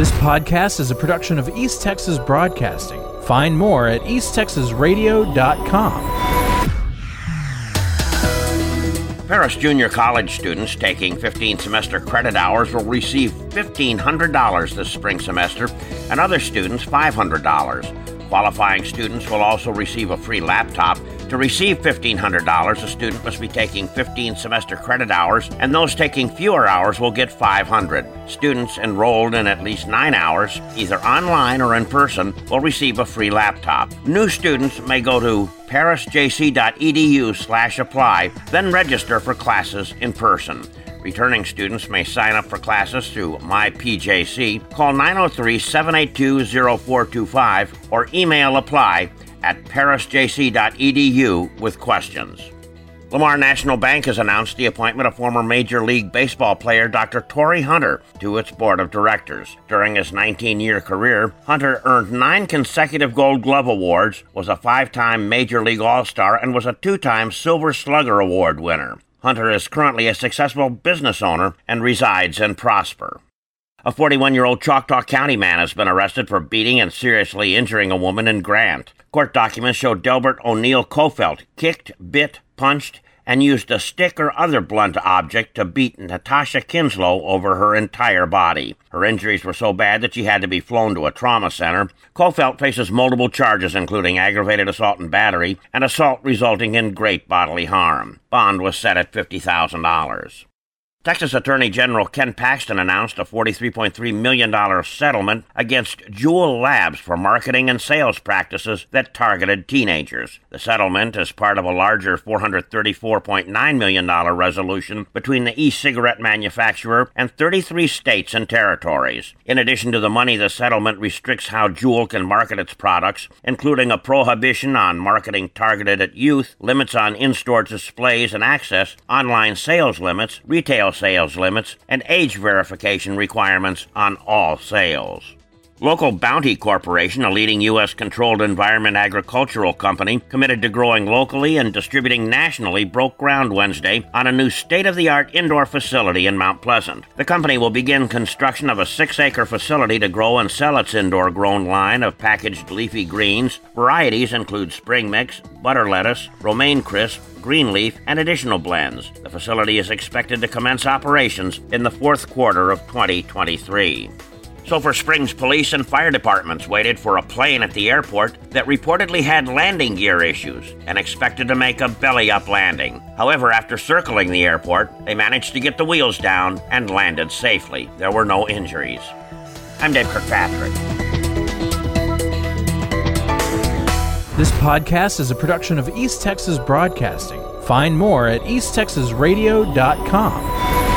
This podcast is a production of East Texas Broadcasting. Find more at easttexasradio.com. Paris Junior College students taking 15 semester credit hours will receive $1,500 this spring semester, and other students $500. Qualifying students will also receive a free laptop to receive $1,500, a student must be taking 15 semester credit hours, and those taking fewer hours will get 500. Students enrolled in at least nine hours, either online or in person, will receive a free laptop. New students may go to parisjc.edu slash apply, then register for classes in person. Returning students may sign up for classes through MyPJC, call 903 782 0425, or email apply at parisjc.edu with questions. Lamar National Bank has announced the appointment of former Major League Baseball player Dr. Torii Hunter to its board of directors. During his 19 year career, Hunter earned nine consecutive Gold Glove Awards, was a five time Major League All Star, and was a two time Silver Slugger Award winner. Hunter is currently a successful business owner and resides in Prosper. A 41 year old Choctaw County man has been arrested for beating and seriously injuring a woman in Grant. Court documents show Delbert O'Neill Kofelt kicked, bit, punched, and used a stick or other blunt object to beat Natasha Kinslow over her entire body. Her injuries were so bad that she had to be flown to a trauma center. Kofelt faces multiple charges, including aggravated assault and battery, and assault resulting in great bodily harm. Bond was set at $50,000. Texas Attorney General Ken Paxton announced a $43.3 million settlement against Juul Labs for marketing and sales practices that targeted teenagers. The settlement is part of a larger $434.9 million resolution between the e cigarette manufacturer and 33 states and territories. In addition to the money, the settlement restricts how Juul can market its products, including a prohibition on marketing targeted at youth, limits on in store displays and access, online sales limits, retail sales limits, and age verification requirements on all sales. Local Bounti Corporation, a leading U.S. controlled environment agricultural company committed to growing locally and distributing nationally, broke ground Wednesday on a new state of the art indoor facility in Mount Pleasant. The company will begin construction of a six acre facility to grow and sell its indoor grown line of packaged leafy greens. Varieties include spring mix, butter lettuce, romaine crisp, green leaf, and additional blends. The facility is expected to commence operations in the fourth quarter of 2023. Sulphur Springs police and fire departments waited for a plane at the airport that reportedly had landing gear issues and expected to make a belly up landing. However, after circling the airport, they managed to get the wheels down and landed safely. There were no injuries. I'm Dave Kirkpatrick. This podcast is a production of East Texas Broadcasting. Find more at easttexasradio.com.